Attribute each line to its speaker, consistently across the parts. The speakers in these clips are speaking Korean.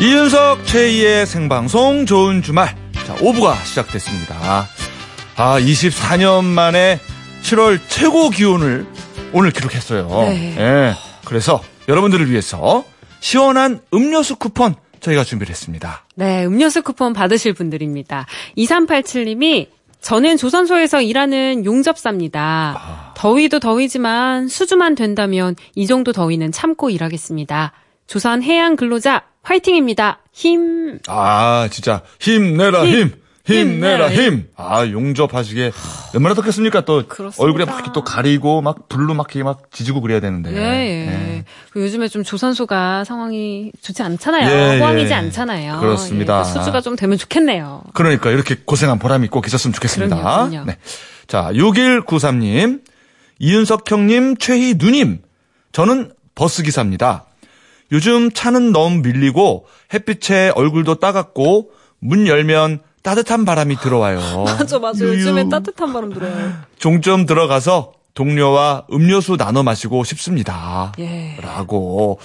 Speaker 1: 이윤석 최희의 생방송 좋은 주말. 자, 5부가 시작됐습니다. 아, 24년 만에 7월 최고 기온을 오늘 기록했어요.
Speaker 2: 네.
Speaker 1: 예. 그래서 여러분들을 위해서 시원한 음료수 쿠폰 저희가 준비를 했습니다.
Speaker 2: 네, 음료수 쿠폰 받으실 분들입니다. 2387님이 저는 조선소에서 일하는 용접사입니다. 더위도 더위지만 수주만 된다면 이 정도 더위는 참고 일하겠습니다. 조선 해양 근로자 화이팅입니다. 힘.
Speaker 1: 아, 진짜 힘내라 힘.
Speaker 2: 힘.
Speaker 1: 힘내라
Speaker 2: 힘.
Speaker 1: 아, 용접하시게 얼마나 덥겠습니까? 또
Speaker 2: 그렇습니다.
Speaker 1: 얼굴에 막 이렇게 또 가리고 막 불로 막 이렇게 막 지지고 그래야 되는데.
Speaker 2: 예, 예.
Speaker 1: 예.
Speaker 2: 그 요즘에 좀 조선소가 상황이 좋지 않잖아요.
Speaker 1: 예,
Speaker 2: 호황이지
Speaker 1: 예.
Speaker 2: 않잖아요.
Speaker 1: 그렇습니다.
Speaker 2: 예, 그 수주가 좀 되면 좋겠네요.
Speaker 1: 그러니까 이렇게 고생한 보람이 꼭 있었으면 좋겠습니다.
Speaker 2: 그럼요, 그럼요.
Speaker 1: 네. 자, 6193님, 이윤석 형님, 최희 누님, 저는 버스 기사입니다. 요즘 차는 너무 밀리고 햇빛에 얼굴도 따갑고 문 열면 따뜻한 바람이 들어와요.
Speaker 2: 맞아, 맞아.
Speaker 1: 유유.
Speaker 2: 요즘에 따뜻한 바람 들어요.
Speaker 1: 종점 들어가서 동료와 음료수 나눠 마시고 싶습니다.
Speaker 2: 예.
Speaker 1: 라고.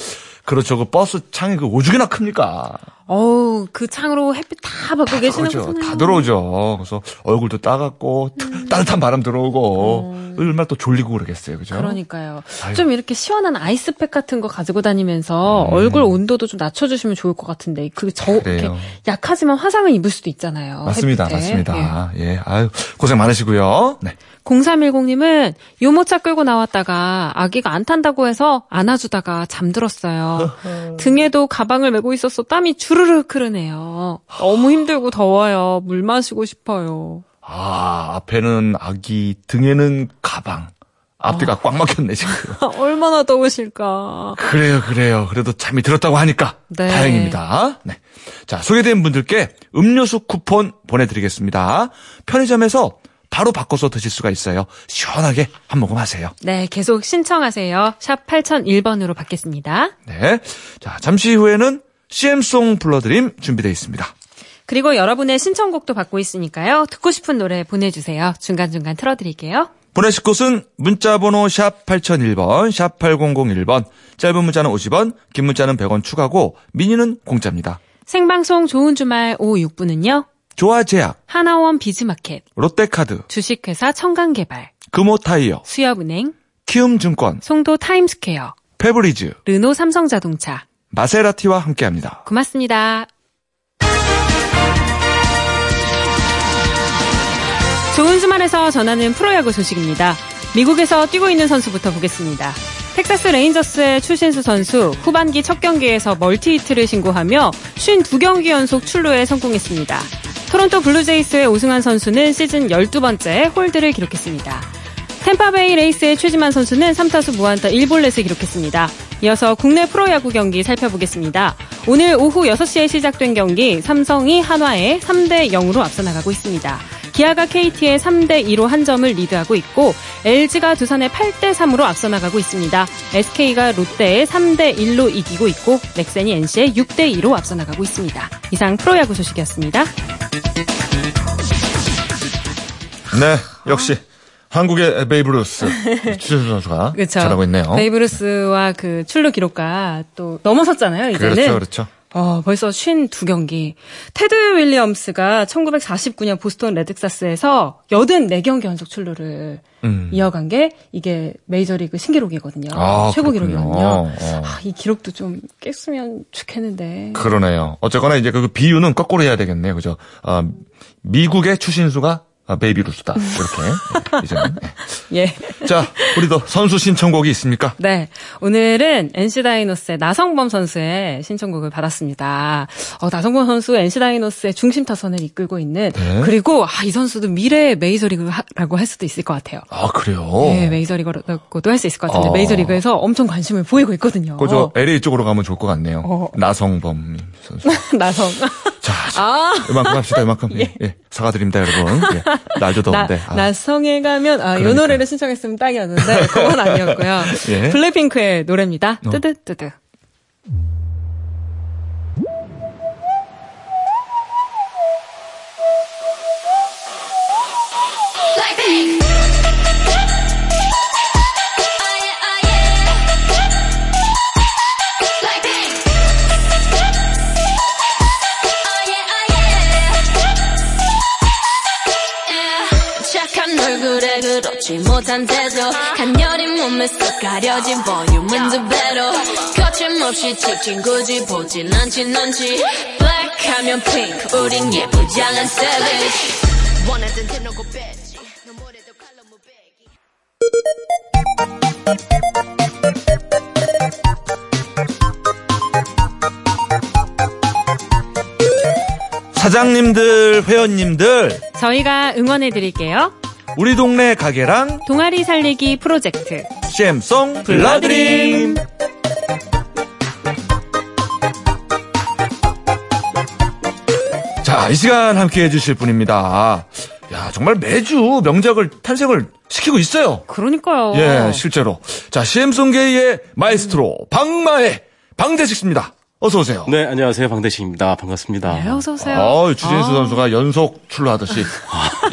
Speaker 1: 그렇죠. 그 버스 창이 그 오죽이나 큽니까?
Speaker 2: 어우, 그 창으로 햇빛 다 받고 계시는. 거잖아요.
Speaker 1: 다 들어오죠. 그래서 얼굴도 따갑고
Speaker 2: 음.
Speaker 1: 따뜻한 바람 들어오고 얼마나 또 졸리고 그러겠어요. 그죠?
Speaker 2: 그러니까요.
Speaker 1: 아유.
Speaker 2: 좀 이렇게 시원한 아이스팩 같은 거 가지고 다니면서
Speaker 1: 음.
Speaker 2: 얼굴 온도도 좀 낮춰주시면 좋을 것 같은데 그 저 이렇게
Speaker 1: 그래요.
Speaker 2: 약하지만 화상을 입을 수도 있잖아요.
Speaker 1: 맞습니다. 맞습니다. 예. 아유, 고생 많으시고요. 네.
Speaker 2: 0310님은 유모차 끌고 나왔다가 아기가 안 탄다고 해서 안아주다가 잠들었어요. 등에도 가방을 메고 있어서 땀이 주르륵 흐르네요. 너무 힘들고 더워요. 물 마시고 싶어요.
Speaker 1: 아, 앞에는 아기, 등에는 가방. 앞뒤가 꽉 막혔네, 지금.
Speaker 2: 얼마나 더우실까.
Speaker 1: 그래요, 그래요. 그래도 잠이 들었다고 하니까
Speaker 2: 네.
Speaker 1: 다행입니다. 네. 자, 소개된 분들께 음료수 쿠폰 보내드리겠습니다. 편의점에서 바로 바꿔서 드실 수가 있어요. 시원하게 한 모금 하세요.
Speaker 2: 네, 계속 신청하세요. 샵 8001번으로 받겠습니다.
Speaker 1: 네. 자, 잠시 후에는 CM송 불러드림 준비되어 있습니다.
Speaker 2: 그리고 여러분의 신청곡도 받고 있으니까요. 듣고 싶은 노래 보내주세요. 중간중간 틀어드릴게요.
Speaker 1: 보내실 곳은 문자번호 샵 8001번, 샵 8001번, 짧은 문자는 50원, 긴 문자는 100원 추가고, 미니는 공짜입니다.
Speaker 2: 생방송 좋은 주말 5, 6부는요.
Speaker 1: 조아제약,
Speaker 2: 하나원 비즈마켓,
Speaker 1: 롯데카드,
Speaker 2: 주식회사 청강개발,
Speaker 1: 금호타이어,
Speaker 2: 수협은행,
Speaker 1: 키움증권,
Speaker 2: 송도 타임스퀘어,
Speaker 1: 페브리즈,
Speaker 2: 르노 삼성자동차.
Speaker 1: 마세라티와 함께합니다.
Speaker 2: 고맙습니다. 좋은 주말에서 전하는 프로야구 소식입니다. 미국에서 뛰고 있는 선수부터 보겠습니다. 텍사스 레인저스의 추신수 선수 후반기 첫 경기에서 멀티히트를 신고하며 52경기 연속 출루에 성공했습니다. 토론토 블루제이스의 오승환 선수는 시즌 12번째 홀드를 기록했습니다. 템파베이 레이스의 최지만 선수는 3타수 무안타 1볼넷을 기록했습니다. 이어서 국내 프로야구 경기 살펴보겠습니다. 오늘 오후 6시에 시작된 경기 삼성이 한화에 3대 0으로 앞서 나가고 있습니다. 기아가 KT에 3대 2로 한 점을 리드하고 있고 LG가 두산에 8대 3으로 앞서 나가고 있습니다. SK가 롯데에 3대 1로 이기고 있고 넥센이 NC에 6대 2로 앞서 나가고 있습니다. 이상 프로야구 소식이었습니다.
Speaker 1: 네, 역시 한국의 베이브루스 추신수 선수가
Speaker 2: 그렇죠.
Speaker 1: 잘하고 있네요.
Speaker 2: 베이브루스와 그 출루 기록가 또 넘어섰잖아요. 이제는.
Speaker 1: 그렇죠, 그렇죠.
Speaker 2: 어, 벌써 52경기. 테드 윌리엄스가 1949년 보스턴 레드삭스에서 84경기 연속 출루를
Speaker 1: 음.
Speaker 2: 이어간 게 이게 메이저리그 신기록이거든요.
Speaker 1: 아,
Speaker 2: 최고
Speaker 1: 그렇군요.
Speaker 2: 기록이거든요.
Speaker 1: 어.
Speaker 2: 아, 이 기록도 좀 깼으면 좋겠는데.
Speaker 1: 그러네요. 어쨌거나 이제 그 비유는 거꾸로 해야 되겠네요. 그죠? 아, 미국의 추신수가 아, 베이브 루스다. 이렇게. 네, 이제는. 네.
Speaker 2: 예.
Speaker 1: 자, 우리도 선수 신청곡이 있습니까?
Speaker 2: 네. 오늘은 NC 다이노스의 나성범 선수의 신청곡을 받았습니다. 어, 나성범 선수 NC 다이노스의 중심 타선을 이끌고 있는
Speaker 1: 네.
Speaker 2: 그리고 아, 이 선수도 미래의 메이저리거라고 할 수도 있을 것 같아요.
Speaker 1: 아, 그래요?
Speaker 2: 네, 메이저리거라고도 할 수 있을 것 같은데
Speaker 1: 어.
Speaker 2: 메이저리그에서 엄청 관심을 보이고 있거든요.
Speaker 1: 그저 LA 쪽으로 가면 좋을 것 같네요.
Speaker 2: 어.
Speaker 1: 나성범 선수.
Speaker 2: 나성.
Speaker 1: 자, 자,
Speaker 2: 아.
Speaker 1: 이만큼 합시다. 이만큼. 예. 예. 사과드립니다, 여러분. 예. 날도
Speaker 2: 나,
Speaker 1: 더운데. 아.
Speaker 2: 나성에 가면 아, 요
Speaker 1: 그러니까.
Speaker 2: 노래를 신청했으면 딱이었는데 그건 아니었고요.
Speaker 1: 예.
Speaker 2: 블랙핑크의 노래입니다.
Speaker 1: 어.
Speaker 2: 뜨드.
Speaker 3: 부끄럽지 못한 태도 간녀린 몸에 쏙 가려진 볼륨은 두 배로. 거침없이 찍힌 굳이 보진 않지 넌지. Black 하면 pink 우린 예쁘장한 savage. 원하던 대놓고 뺐지. 너무래도 칼로 무배기.
Speaker 1: 사장님들, 회원님들,
Speaker 2: 저희가 응원해 드릴게요.
Speaker 1: 우리 동네 가게랑
Speaker 2: 동아리 살리기 프로젝트.
Speaker 1: CM송 불러드림. 자, 이 시간 함께 해주실 분입니다. 야, 정말 매주 명작을 탄생을 시키고 있어요.
Speaker 2: 그러니까요.
Speaker 1: 예, 실제로. 자, CM송계의 마에스트로, 방마의 방대식 씨입니다. 어서 오세요.
Speaker 4: 네, 안녕하세요. 방대식입니다. 반갑습니다.
Speaker 2: 네, 어서 오세요.
Speaker 1: 어, 추신수
Speaker 2: 아.
Speaker 1: 선수가 연속 출루하듯이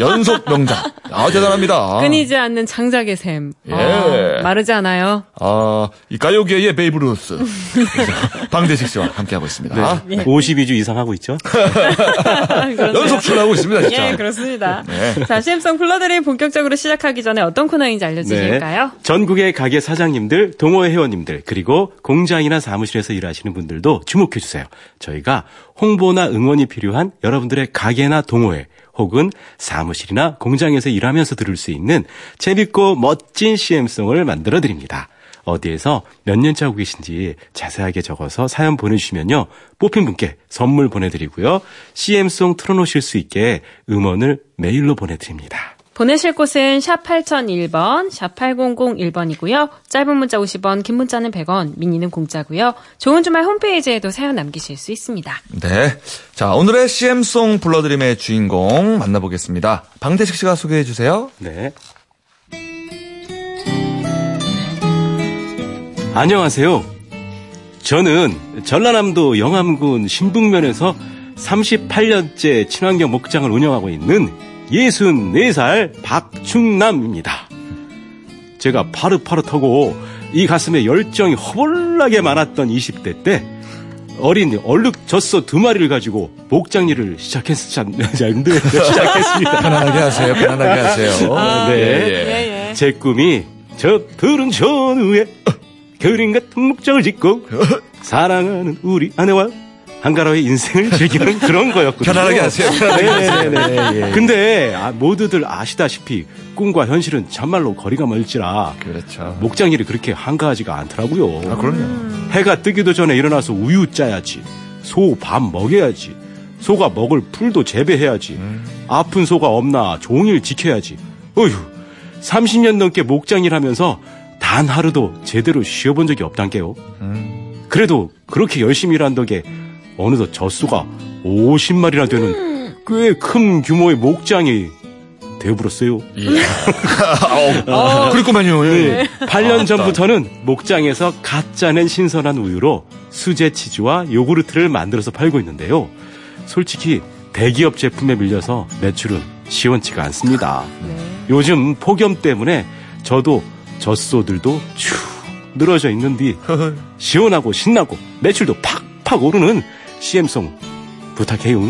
Speaker 1: 연속 명작. 아, 대단합니다.
Speaker 2: 끊이지 않는 창작의 샘.
Speaker 1: 예.
Speaker 2: 아, 마르지 않아요.
Speaker 1: 아, 이 가요계의 베이브 루스. 방대식 씨와 함께하고 있습니다.
Speaker 4: 네, 52주 이상 하고 있죠?
Speaker 1: 연속 출루하고 있습니다, 진짜.
Speaker 2: 예, 그렇습니다.
Speaker 1: 네.
Speaker 2: 자, CM송 불러드림 본격적으로 시작하기 전에 어떤 코너인지 알려주실까요?
Speaker 4: 네. 전국의 가게 사장님들, 동호회 회원님들, 그리고 공장이나 사무실에서 일하시는 분들도 주목해 주세요. 저희가 홍보나 응원이 필요한 여러분들의 가게나 동호회, 혹은 사무실이나 공장에서 일하면서 들을 수 있는 재밌고 멋진 CM송을 만들어 드립니다. 어디에서 몇 년차 하고 계신지 자세하게 적어서 사연 보내주시면요. 뽑힌 분께 선물 보내드리고요. CM송 틀어놓으실 수 있게 음원을 메일로 보내드립니다.
Speaker 2: 보내실 곳은 샵 8001번, 샵 8001번이고요. 짧은 문자 50원, 긴 문자는 100원, 미니는 공짜고요. 좋은 주말 홈페이지에도 사연 남기실 수 있습니다.
Speaker 1: 네. 자, 오늘의 CM송 불러드림의 주인공 만나보겠습니다. 방대식 씨가 소개해 주세요.
Speaker 4: 네. 안녕하세요. 저는 전라남도 영암군 신북면에서 38년째 친환경 목장을 운영하고 있는 64살 박충남입니다. 제가 파릇파릇하고 이 가슴에 열정이 허벌나게 많았던 20대 때 어린 얼룩 젖소 두 마리를 가지고 목장 일을 시작했습니다. 시작했습니다.
Speaker 1: 편안하게 하세요. 편안하게 하세요.
Speaker 4: 아, 네.
Speaker 1: 예, 예.
Speaker 4: 제 꿈이 저 푸른 전후에 그림 같은 목장을 짓고 사랑하는 우리 아내와 한가로이 인생을 즐기는 그런 거였거든요.
Speaker 1: 편안하게 하세요. 편안하게
Speaker 4: 네네네. 예. 근데 아, 모두들 아시다시피 꿈과 현실은 참말로 거리가 멀지라
Speaker 1: 그렇죠.
Speaker 4: 목장 일이 그렇게 한가하지가 않더라고요.
Speaker 1: 아, 그럼요.
Speaker 4: 해가 뜨기도 전에 일어나서 우유 짜야지. 소 밥 먹여야지. 소가 먹을 풀도 재배해야지. 아픈 소가 없나 종일 지켜야지. 어휴, 30년 넘게 목장일 하면서 단 하루도 제대로 쉬어본 적이 없단게요. 그래도 그렇게 열심히 일한 덕에 어느덧 젖소가 50마리나 되는 꽤 큰 규모의 목장이 되어버렸어요.
Speaker 1: 아, 그랬구만요. 예.
Speaker 4: 네. 8년 전부터는 목장에서 갓 짜낸 신선한 우유로 수제 치즈와 요구르트를 만들어서 팔고 있는데요. 솔직히 대기업 제품에 밀려서 매출은 시원치가 않습니다. 요즘 폭염 때문에 저도 젖소들도 쭉 늘어져 있는 뒤 시원하고 신나고 매출도 팍팍 오르는 CM송 부탁해요.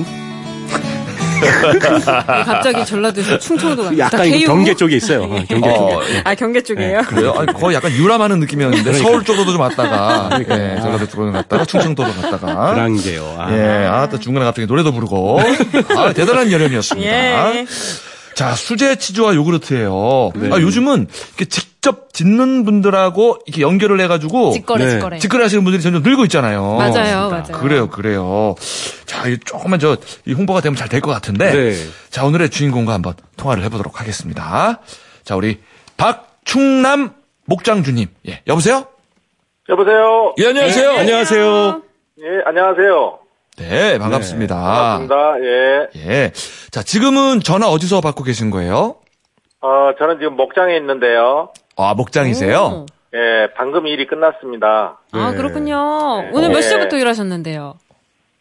Speaker 2: 갑자기 전라도에서 충청도가
Speaker 4: 약간. 경계 쪽에 있어요. 어, 경계
Speaker 1: 어,
Speaker 4: 쪽에.
Speaker 1: 예.
Speaker 2: 아, 경계 쪽이에요?
Speaker 1: 그래요? 아니, 거의 약간 유람하는 느낌이었는데 서울 쪽으로도 좀 왔다가
Speaker 4: 그러니까요.
Speaker 1: 예, 전라도 쪽으로 갔다가 충청도로 갔다가
Speaker 4: 그런 게요. 아.
Speaker 1: 예, 아, 또 중간에 갑자기 노래도 부르고 아, 대단한 여름이었습니다.
Speaker 2: 예.
Speaker 1: 자, 수제 치즈와 요구르트예요.
Speaker 4: 네.
Speaker 1: 아, 요즘은 이렇게 직접 짓는 분들하고 이렇게 연결을 해가지고
Speaker 2: 직거래,
Speaker 4: 네.
Speaker 2: 직거래.
Speaker 1: 직거래 하시는 분들이 점점 늘고 있잖아요.
Speaker 2: 맞아요, 맞아요.
Speaker 1: 그래요, 그래요. 자, 이 조금만 저, 이 홍보가 되면 잘 될 것 같은데.
Speaker 4: 네.
Speaker 1: 자, 오늘의 주인공과 한번 통화를 해보도록 하겠습니다. 자, 우리 박충남 목장주님. 예, 여보세요?
Speaker 5: 여보세요.
Speaker 1: 예, 안녕하세요.
Speaker 4: 안녕하세요.
Speaker 5: 예, 안녕하세요.
Speaker 1: 네, 반갑습니다.
Speaker 5: 반갑습니다. 예.
Speaker 1: 예. 자, 지금은 전화 어디서 받고 계신 거예요?
Speaker 5: 어, 저는 지금 목장에 있는데요.
Speaker 1: 아, 목장이세요?
Speaker 2: 오.
Speaker 5: 예, 방금 일이 끝났습니다.
Speaker 2: 아,
Speaker 1: 네.
Speaker 2: 그렇군요. 오늘 몇
Speaker 5: 네.
Speaker 2: 시부터 일하셨는데요?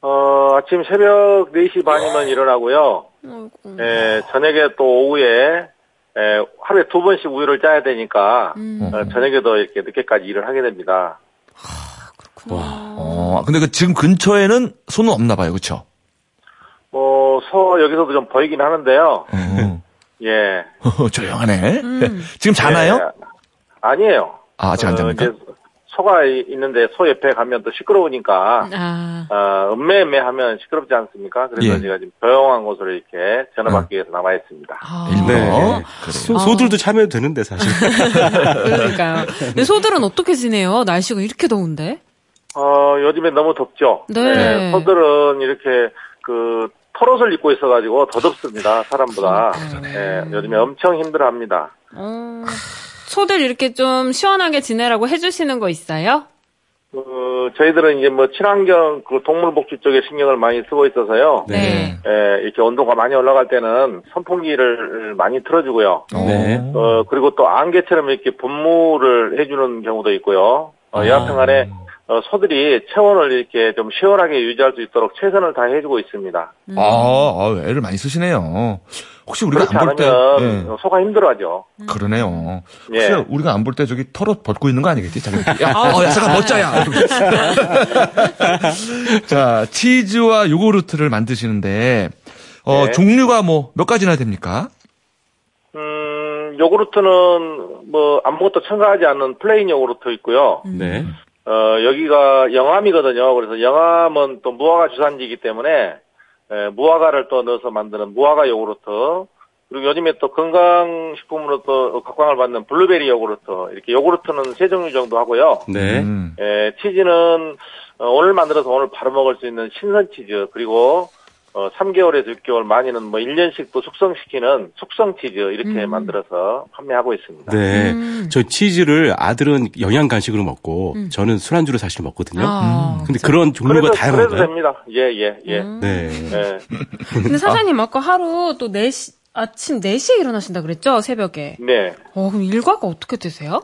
Speaker 5: 어, 아침 새벽 4시 반이면 일어나고요.
Speaker 2: 아이고.
Speaker 5: 예, 저녁에 또 오후에, 예, 하루에 두 번씩 우유를 짜야 되니까,
Speaker 2: 음.
Speaker 5: 어, 저녁에도 이렇게 늦게까지 일을 하게 됩니다.
Speaker 1: 어, 근데 그 지금 근처에는 소는 없나 봐요, 그쵸?
Speaker 5: 뭐, 소 여기서도 좀 보이긴 하는데요.
Speaker 1: 어.
Speaker 5: 예.
Speaker 1: 조용하네.
Speaker 2: 음.
Speaker 1: 지금 자나요?
Speaker 5: 예. 아니에요.
Speaker 1: 아, 아직 안 잡니까?
Speaker 5: 이제 소가 있는데 소 옆에 가면 또 시끄러우니까
Speaker 2: 아,
Speaker 5: 어, 음매음매 하면 시끄럽지 않습니까? 그래서
Speaker 1: 예.
Speaker 5: 제가 지금 조용한 곳으로 이렇게 전화받기 위해서 남아 있습니다.
Speaker 2: 아.
Speaker 4: 네.
Speaker 1: 그래요.
Speaker 4: 소, 소들도 참여해도 되는데 사실.
Speaker 2: 그러니까요. 근데 소들은 어떻게 지내요? 날씨가 이렇게 더운데?
Speaker 5: 어, 요즘에 너무 덥죠?
Speaker 2: 네.
Speaker 5: 소들은 이렇게 그 털옷을 입고 있어가지고 더 덥습니다. 사람보다. 예, 요즘에 엄청 힘들어합니다.
Speaker 2: 어, 소들 이렇게 좀 시원하게 지내라고 해주시는 거 있어요?
Speaker 5: 그 저희들은 이제 뭐 친환경 그 동물 복지 쪽에 신경을 많이 쓰고 있어서요.
Speaker 2: 네.
Speaker 5: 예, 이렇게 온도가 많이 올라갈 때는 선풍기를 많이 틀어주고요.
Speaker 4: 네.
Speaker 5: 어, 그리고 또 안개처럼 이렇게 분무를 해주는 경우도 있고요. 어, 여하튼간에 어, 소들이 체온을 이렇게 좀 시원하게 유지할 수 있도록 최선을 다해 해주고 있습니다.
Speaker 1: 아, 아, 애를 많이 쓰시네요. 혹시 우리가 안 볼 때, 예,
Speaker 5: 어, 소가 힘들어하죠.
Speaker 1: 그러네요. 혹시
Speaker 5: 예.
Speaker 1: 우리가 안 볼 때 저기 털옷 벗고 있는 거 아니겠지? 자기 야, 어, 야, 잠깐 멋져야. 자, 치즈와 요구르트를 만드시는데, 어,
Speaker 5: 네.
Speaker 1: 종류가 뭐 몇 가지나 됩니까?
Speaker 5: 음, 요구르트는 뭐 아무것도 첨가하지 않는 플레인 요구르트 있고요.
Speaker 4: 네.
Speaker 5: 어, 여기가 영암이거든요. 그래서 영암은 또 무화과 주산지이기 때문에 에, 무화과를 또 넣어서 만드는 무화과 요구르트. 그리고 요즘에 또 건강식품으로 또 각광을 받는 블루베리 요구르트. 이렇게 요구르트는 세 종류 정도 하고요.
Speaker 4: 네.
Speaker 1: 음.
Speaker 5: 에, 치즈는 어, 오늘 만들어서 오늘 바로 먹을 수 있는 신선 치즈. 그리고 어, 3개월에서 6개월 많이는 뭐 1년씩 또 숙성시키는 숙성 치즈 이렇게
Speaker 2: 음.
Speaker 5: 만들어서 판매하고 있습니다.
Speaker 4: 네.
Speaker 2: 음.
Speaker 4: 저 치즈를 아들은 영양 간식으로 먹고 저는 술안주로 사실 먹거든요.
Speaker 2: 아,
Speaker 4: 근데 그런 종류가
Speaker 5: 그래도, 그래도
Speaker 4: 다양한가요?
Speaker 5: 됩니다. 예, 예, 예.
Speaker 2: 음.
Speaker 4: 네.
Speaker 5: 예.
Speaker 2: 근데 사장님 아 까 하루 또 4시, 아침 4시에 일어나신다 그랬죠? 새벽에.
Speaker 5: 네.
Speaker 2: 어, 그럼 일과가 어떻게 되세요?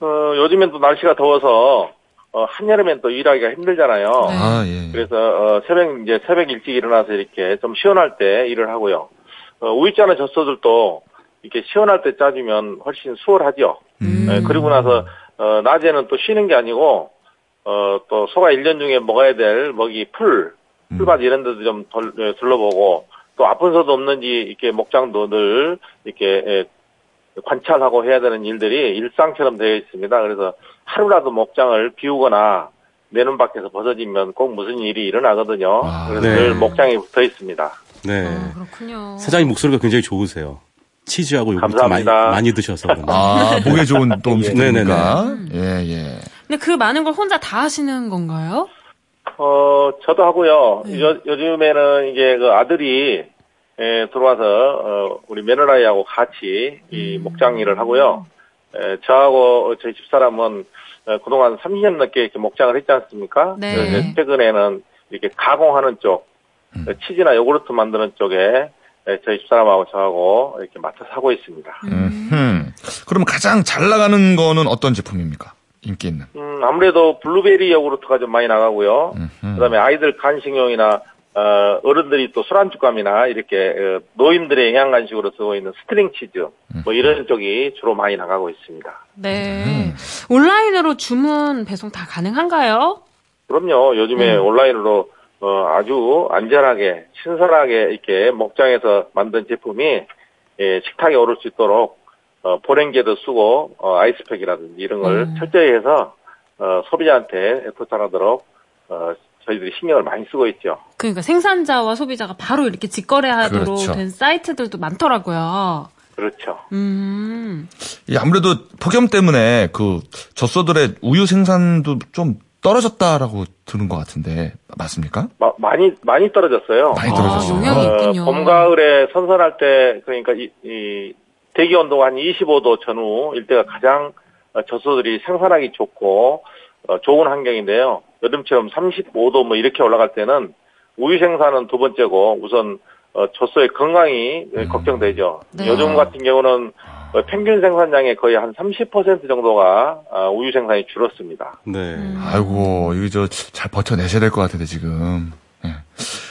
Speaker 5: 어, 요즘엔 또 날씨가 더워서 어, 한여름엔 또 일하기가 힘들잖아요.
Speaker 2: 네.
Speaker 1: 아, 예.
Speaker 5: 그래서 어, 새벽 이제 새벽 일찍 일어나서 이렇게 좀 시원할 때 일을 하고요. 어, 우유 짜는 젖소들도 이렇게 시원할 때 짜주면 훨씬 수월하죠.
Speaker 2: 음.
Speaker 5: 예, 그리고 나서 어, 낮에는 또 쉬는 게 아니고 어, 또 소가 1년 중에 먹어야 될 먹이 풀, 풀밭 이런 데도 좀 덜, 예, 둘러보고 또 아픈 소도 없는지 이렇게 목장도 늘 이렇게 예, 관찰하고 해야 되는 일들이 일상처럼 되어 있습니다. 그래서 하루라도 목장을 비우거나 내눈 밖에서 벗어지면 꼭 무슨 일이 일어나거든요.
Speaker 1: 아,
Speaker 5: 그래서
Speaker 4: 네.
Speaker 5: 늘 목장에 붙어 있습니다.
Speaker 4: 네.
Speaker 2: 아, 그렇군요.
Speaker 4: 사장님 목소리가 굉장히 좋으세요. 치즈하고 요구르트 많이,
Speaker 5: 감사합니다.
Speaker 4: 많이 드셔서.
Speaker 1: 아, 목에 좋은 또 음식이니까.
Speaker 2: 음.
Speaker 1: 예, 예.
Speaker 2: 근데 그 많은 걸 혼자 다 하시는 건가요?
Speaker 5: 어, 저도 하고요.
Speaker 2: 네.
Speaker 5: 요, 요즘에는 이제 그 아들이 에, 들어와서 어, 우리 며느라이하고 같이 이 목장 일을 하고요. 에, 저하고 저희 집사람은 어, 그동안 30년 넘게 이렇게 목장을 했지 않습니까?
Speaker 2: 네.
Speaker 5: 그래서 이제 최근에는 이렇게 가공하는 쪽, 어, 치즈나 요구르트 만드는 쪽에 에, 저희 집사람하고 저하고 이렇게 맡아서 하고 있습니다.
Speaker 1: 음. 그러면 가장 잘 나가는 거는 어떤 제품입니까? 인기 있는.
Speaker 5: 음, 아무래도 블루베리 요구르트가 좀 많이 나가고요.
Speaker 1: 음흠.
Speaker 5: 그다음에 아이들 간식용이나 어, 어른들이 또 술안주감이나 이렇게 어, 노인들의 영양 간식으로 쓰고 있는 스트링 치즈 뭐 이런 쪽이 주로 많이 나가고 있습니다.
Speaker 2: 네. 온라인으로 주문 배송 다 가능한가요?
Speaker 5: 그럼요. 요즘에 온라인으로 어, 아주 안전하게 신선하게 이렇게 목장에서 만든 제품이 예, 식탁에 오를 수 있도록 어, 보냉제도 쓰고 어, 아이스팩이라든지 이런 걸
Speaker 2: 음.
Speaker 5: 철저히 해서 어, 소비자한테 도착하도록 어, 저희들이 신경을 많이 쓰고 있죠.
Speaker 2: 그러니까 생산자와 소비자가 바로 이렇게 직거래하도록
Speaker 1: 그렇죠.
Speaker 2: 된 사이트들도 많더라고요.
Speaker 5: 그렇죠.
Speaker 2: 음.
Speaker 1: 이 아무래도 폭염 때문에 그 젖소들의 우유 생산도 좀 떨어졌다라고 들은 것 같은데 맞습니까?
Speaker 5: 마- 많이 많이 떨어졌어요.
Speaker 1: 많이
Speaker 2: 아,
Speaker 1: 떨어졌어요.
Speaker 2: 영향이
Speaker 5: 어,
Speaker 2: 있군요.
Speaker 5: 봄 가을에 선선할 때 그러니까 이, 이 대기 온도가 한 25도 전후 일대가 가장 어, 젖소들이 생산하기 좋고 어, 좋은 환경인데요. 여름처럼 35도 뭐 이렇게 올라갈 때는 우유 생산은 두 번째고 우선 어, 젖소의 건강이
Speaker 1: 음.
Speaker 5: 걱정되죠.
Speaker 2: 네.
Speaker 5: 요즘 같은 경우는 어, 평균 생산량의 거의 한 30% 정도가 어, 우유 생산이 줄었습니다.
Speaker 4: 네.
Speaker 2: 음.
Speaker 1: 아이고, 이거 저 잘 버텨내셔야 될 것 같은데, 지금. 예.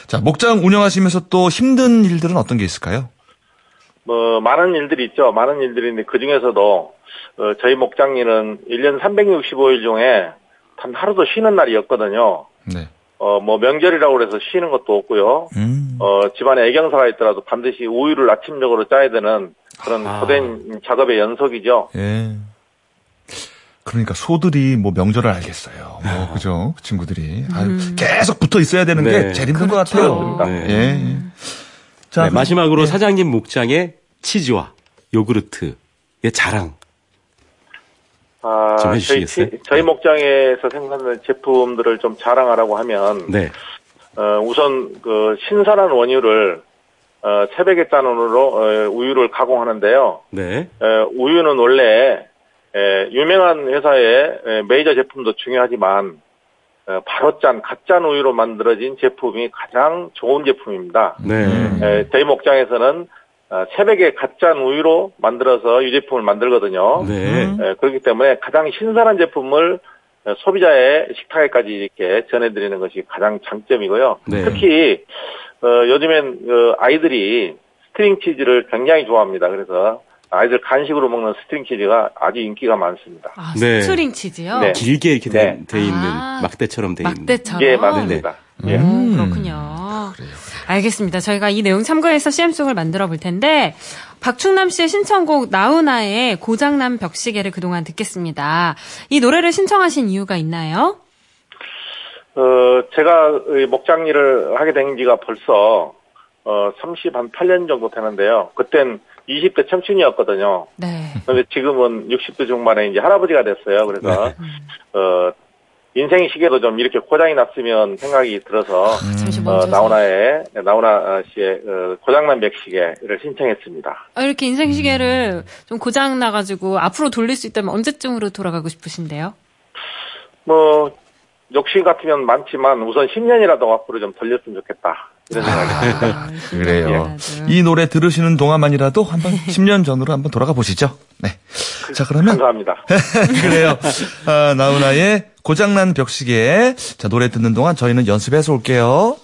Speaker 1: 자, 목장 운영하시면서 또 힘든 일들은 어떤 게 있을까요?
Speaker 5: 뭐 많은 일들이 있죠. 많은 일들이 있는데 그 중에서도 어, 저희 목장일은 1년 365일 중에 단 하루도 쉬는 날이 없거든요.
Speaker 1: 네.
Speaker 5: 어, 뭐 명절이라고 그래서 쉬는 것도 없고요.
Speaker 1: 음.
Speaker 5: 어, 집안에 애경사가 있더라도 반드시 우유를 아침적으로 짜야 되는 그런
Speaker 4: 아.
Speaker 5: 고된 작업의 연속이죠.
Speaker 1: 예. 그러니까 소들이 뭐 명절을 알겠어요. 뭐 그죠? 그 친구들이 아유, 계속 붙어 있어야 되는
Speaker 4: 네.
Speaker 1: 게 제일 힘든 것 같아요.
Speaker 4: 네.
Speaker 1: 예. 예. 자
Speaker 4: 네, 마지막으로
Speaker 1: 예.
Speaker 4: 사장님 목장의 치즈와 요구르트의 자랑.
Speaker 5: 아,
Speaker 4: 좀
Speaker 5: 저희,
Speaker 4: 해주시겠어요?
Speaker 5: 치- 저희 목장에서 생산하는 제품들을 좀 자랑하라고 하면,
Speaker 4: 네.
Speaker 5: 어, 우선 그 신선한 원유를 어, 새벽에 단원으로 어, 우유를 가공하는데요.
Speaker 4: 네.
Speaker 5: 에, 우유는 원래 에, 유명한 회사의 에, 메이저 제품도 중요하지만 어, 바로 짠, 갓짠 우유로 만들어진 제품이 가장 좋은 제품입니다.
Speaker 4: 네.
Speaker 5: 에, 저희 목장에서는 어, 새벽에 갓 짠 우유로 만들어서 유제품을 만들거든요.
Speaker 4: 네.
Speaker 5: 에, 그렇기 때문에 가장 신선한 제품을 어, 소비자의 식탁에까지 이렇게 전해드리는 것이 가장 장점이고요.
Speaker 4: 네.
Speaker 5: 특히 어, 요즘엔 그 아이들이 스트링 치즈를 굉장히 좋아합니다. 그래서 아이들 간식으로 먹는 스트링 치즈가 아주 인기가 많습니다.
Speaker 2: 아,
Speaker 4: 네.
Speaker 2: 스트링 치즈요?
Speaker 5: 네.
Speaker 4: 길게 이렇게 돼,
Speaker 5: 네.
Speaker 4: 돼 있는
Speaker 2: 아,
Speaker 4: 막대처럼 돼 있는.
Speaker 2: 막대처럼.
Speaker 5: 예, 맞습니다. 예.
Speaker 2: 음, 그렇군요. 알겠습니다. 저희가 이 내용 참고해서 CM송을 만들어 볼 텐데, 박충남 씨의 신청곡 나훈아의 고장난 벽시계를 그동안 듣겠습니다. 이 노래를 신청하신 이유가 있나요?
Speaker 5: 어, 제가 이 목장 일을 하게 된 지가 벌써 어, 30, 한 8년 정도 되는데요. 그땐 20대 청춘이었거든요.
Speaker 2: 네.
Speaker 5: 그런데 지금은 60대 중반에 이제 할아버지가 됐어요. 그래서, 어, 인생 시계도 좀 이렇게 고장이 났으면 생각이 들어서,
Speaker 2: 잠시
Speaker 5: 어. 나훈아의, 나훈아 씨의 어, 고장난 맥시계를 신청했습니다.
Speaker 2: 아, 이렇게 인생 시계를 좀 고장 나가지고 앞으로 돌릴 수 있다면 언제쯤으로 돌아가고 싶으신데요?
Speaker 5: 뭐, 욕심 같으면 많지만 우선 10년이라도 앞으로 좀 돌렸으면 좋겠다. 이런 생각이 듭니다.
Speaker 2: 아,
Speaker 1: 그래요.
Speaker 2: 신기하다.
Speaker 1: 이 노래 들으시는 동안만이라도 한번 10년 전으로 한번 돌아가 보시죠. 네. 자 그러면
Speaker 5: 감사합니다.
Speaker 1: 그래요. 아, 나훈아의 고장난 벽시계. 자 노래 듣는 동안 저희는 연습해서 올게요.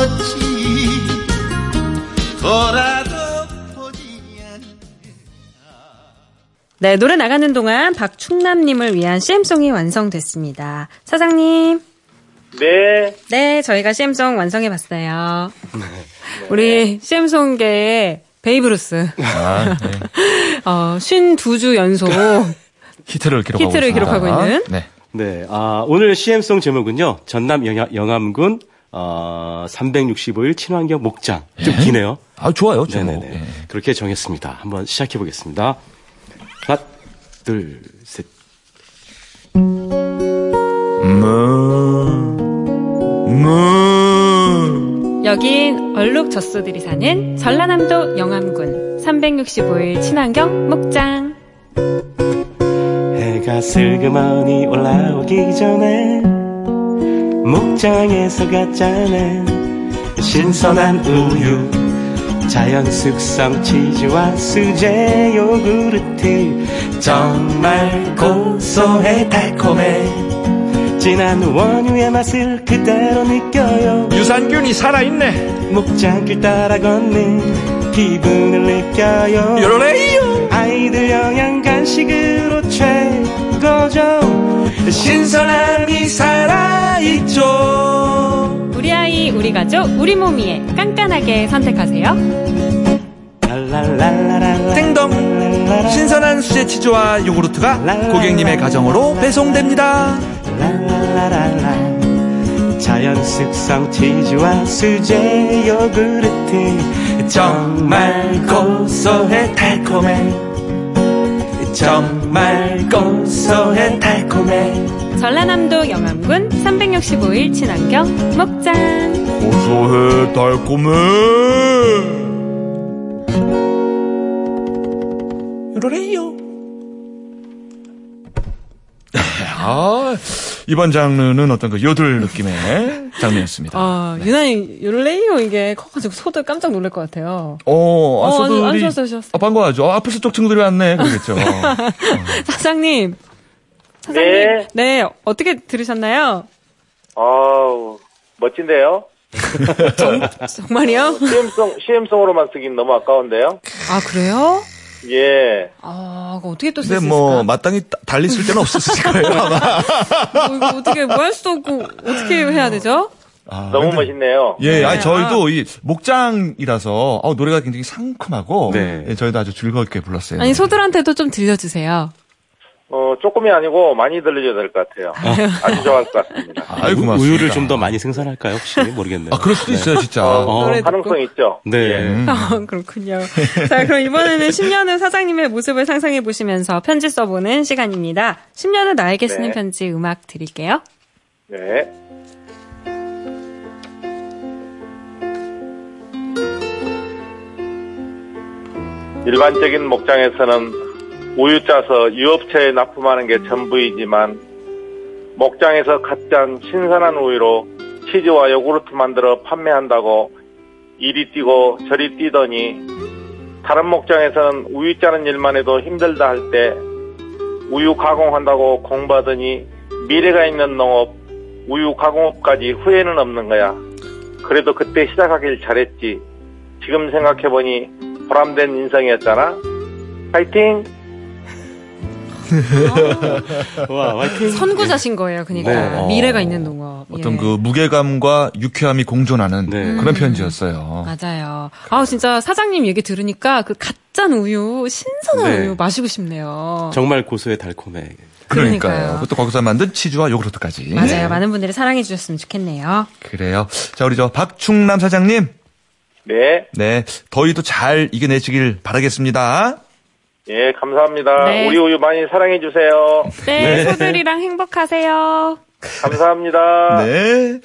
Speaker 6: 어찌 돌아도 보지
Speaker 2: 네, 노래 나가는 동안 박충남님을 위한 CM송이 완성됐습니다. 사장님.
Speaker 5: 네.
Speaker 2: 네, 저희가 CM송 완성해봤어요. 우리 CM송계의 베이브루스.
Speaker 1: 아, 네.
Speaker 2: 어, 52주 연속.
Speaker 1: 히트를 기록하고
Speaker 2: 히트를. 기록하고 있는.
Speaker 1: 네.
Speaker 4: 네. 아, 오늘 CM송 제목은요. 전남 영암, 영암군 어, 365일 친환경 목장. 좀
Speaker 1: 네.
Speaker 4: 기네요.
Speaker 1: 아 좋아요 제목.
Speaker 4: 네네네.
Speaker 1: 예.
Speaker 4: 그렇게 정했습니다. 한번 시작해 보겠습니다. 하나, 둘, 셋.
Speaker 2: 여긴 얼룩 젖소들이 사는 전라남도 영암군 365일 친환경 목장.
Speaker 4: 해가 슬그머니 올라오기 전에 목장에서 갔잖아 신선한 우유 자연 숙성 치즈와 수제 요구르트 정말 고소해 달콤해 진한 원유의 맛을 그대로 느껴요
Speaker 1: 유산균이 살아있네.
Speaker 4: 목장길 따라 걷는 기분을 느껴요
Speaker 1: 요래요.
Speaker 4: 아이들 영양 간식으로 최 고죠 신선함이 살아있죠
Speaker 2: 우리 아이, 우리 가족, 우리 몸위에 깐깐하게 선택하세요.
Speaker 1: 땡동. 신선한 수제 치즈와 요구르트가 고객님의 가정으로 배송됩니다.
Speaker 4: 자연 숙성 치즈와 수제 요구르트 정말 고소해 달콤해 정 말 고소해 달콤해
Speaker 2: 전라남도 영암군 365일 친환경 목장.
Speaker 1: 고소해 달콤해. 요래요. 아, 이번 장르는 어떤 그 요들 느낌의 장르였습니다.
Speaker 2: 아, 유난히 요레이오 이게 커가지고 소들 깜짝 놀랄 것 같아요.
Speaker 1: 어, 아,
Speaker 2: 어,
Speaker 1: 소들이.
Speaker 2: 안 좋았어요, 좋았어요.
Speaker 1: 아, 반가워하죠. 아, 앞에서 쪽 친구들이 왔네. 그러겠죠.
Speaker 2: 사장님. 사장님.
Speaker 5: 네.
Speaker 2: 네, 어떻게 들으셨나요?
Speaker 5: 아우, 멋진데요?
Speaker 2: 정 말이요?
Speaker 5: CM송, CM송으로만 쓰긴 너무 아까운데요?
Speaker 2: 아, 그래요?
Speaker 5: 예.
Speaker 2: 아, 그거 어떻게 또쓸
Speaker 1: 근데
Speaker 2: 수
Speaker 1: 뭐? 마땅히 따- 달리 쓸 때는 없었을 거예요, 아마.
Speaker 2: 뭐 이거 어떻게 뭐 할 수도 없고 어떻게 해야 되죠?
Speaker 1: 아,
Speaker 5: 너무
Speaker 1: 근데-
Speaker 5: 멋있네요.
Speaker 1: 예,
Speaker 2: 네.
Speaker 1: 아니, 저희도 이 목장이라서, 어, 노래가 굉장히 상큼하고,
Speaker 4: 네.
Speaker 1: 예, 저희도 아주 즐겁게 불렀어요.
Speaker 2: 아니 소들한테도 좀 들려주세요.
Speaker 5: 어, 조금이 아니고 많이 들려줘야 될 것 같아요. 아주 좋아할 것 같습니다.
Speaker 1: 아이, 고맙습니다.
Speaker 4: 우유를 좀 더 많이 생산할까요, 혹시? 모르겠네요.
Speaker 1: 아, 그럴 수도 있어요, 진짜.
Speaker 5: 어,
Speaker 2: 듣고.
Speaker 5: 가능성 있죠?
Speaker 4: 네.
Speaker 5: 예.
Speaker 2: 아, 그렇군요. 자, 그럼 이번에는 10년 후 사장님의 모습을 상상해 보시면서 편지 써보는 시간입니다. 10년 후 나에게 쓰는
Speaker 5: 네.
Speaker 2: 편지 음악 드릴게요.
Speaker 5: 네. 일반적인 목장에서는 우유 짜서 유업체에 납품하는 게 전부이지만 목장에서 갓 짠 신선한 우유로 치즈와 요구르트 만들어 판매한다고 이리 뛰고 저리 뛰더니 다른 목장에서는 우유 짜는 일만 해도 힘들다 할 때 우유 가공한다고 공부하더니 미래가 있는 농업 우유 가공업까지 후회는 없는 거야. 그래도 그때 시작하길 잘했지. 지금 생각해보니 보람된 인생이었잖아. 파이팅!
Speaker 4: 와, 화이팅!
Speaker 2: 선구자신 거예요, 그러니까
Speaker 4: 네.
Speaker 2: 미래가 있는 농업.
Speaker 1: 어떤
Speaker 2: 예.
Speaker 1: 그 무게감과 유쾌함이 공존하는
Speaker 4: 네.
Speaker 1: 그런 편지였어요.
Speaker 2: 맞아요. 아 진짜 사장님 얘기 들으니까 그 갓짠 우유, 신선한
Speaker 4: 네.
Speaker 2: 우유 마시고 싶네요.
Speaker 4: 정말 고소해 달콤해.
Speaker 1: 그러니까요.
Speaker 2: 그러니까요.
Speaker 1: 그것도 거기서 만든 치즈와 요구르트까지.
Speaker 2: 맞아요. 많은 분들이 사랑해 주셨으면 좋겠네요.
Speaker 1: 그래요. 자, 우리 저 박충남 사장님.
Speaker 5: 네.
Speaker 1: 네. 더위도 잘 이겨내시길 바라겠습니다.
Speaker 5: 예, 감사합니다.
Speaker 2: 네.
Speaker 5: 우리 우유 많이 사랑해 주세요.
Speaker 2: 네, 소들이랑 행복하세요.
Speaker 5: 감사합니다.
Speaker 1: 네.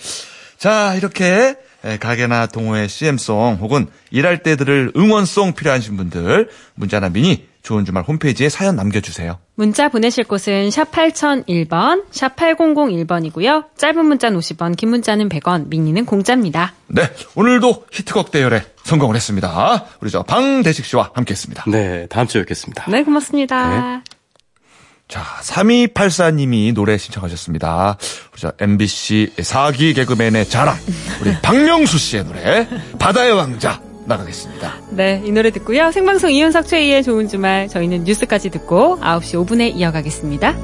Speaker 1: 자, 이렇게 에, 가게나 동호회 CM송 혹은 일할 때 들을 응원송 필요하신 분들 문자나 미니 좋은 주말 홈페이지에 사연 남겨주세요.
Speaker 2: 문자 보내실 곳은 샵 8001번, 샵 8001번이고요. 짧은 문자는 50원, 긴 문자는 100원, 미니는 공짜입니다.
Speaker 1: 네. 오늘도 히트곡 대열에 성공을 했습니다. 우리 저 방대식 씨와 함께 했습니다.
Speaker 4: 네, 다음 주에 뵙겠습니다.
Speaker 2: 네, 고맙습니다.
Speaker 1: 자, 3284님이 노래 신청하셨습니다. 우리 저 MBC 4기 개그맨의 자랑, 우리 박명수 씨의 노래, 바다의 왕자 나가겠습니다.
Speaker 2: 네, 이 노래 듣고요. 생방송 이윤석 최희의 좋은 주말 저희는 뉴스까지 듣고 9시 5분에 이어가겠습니다.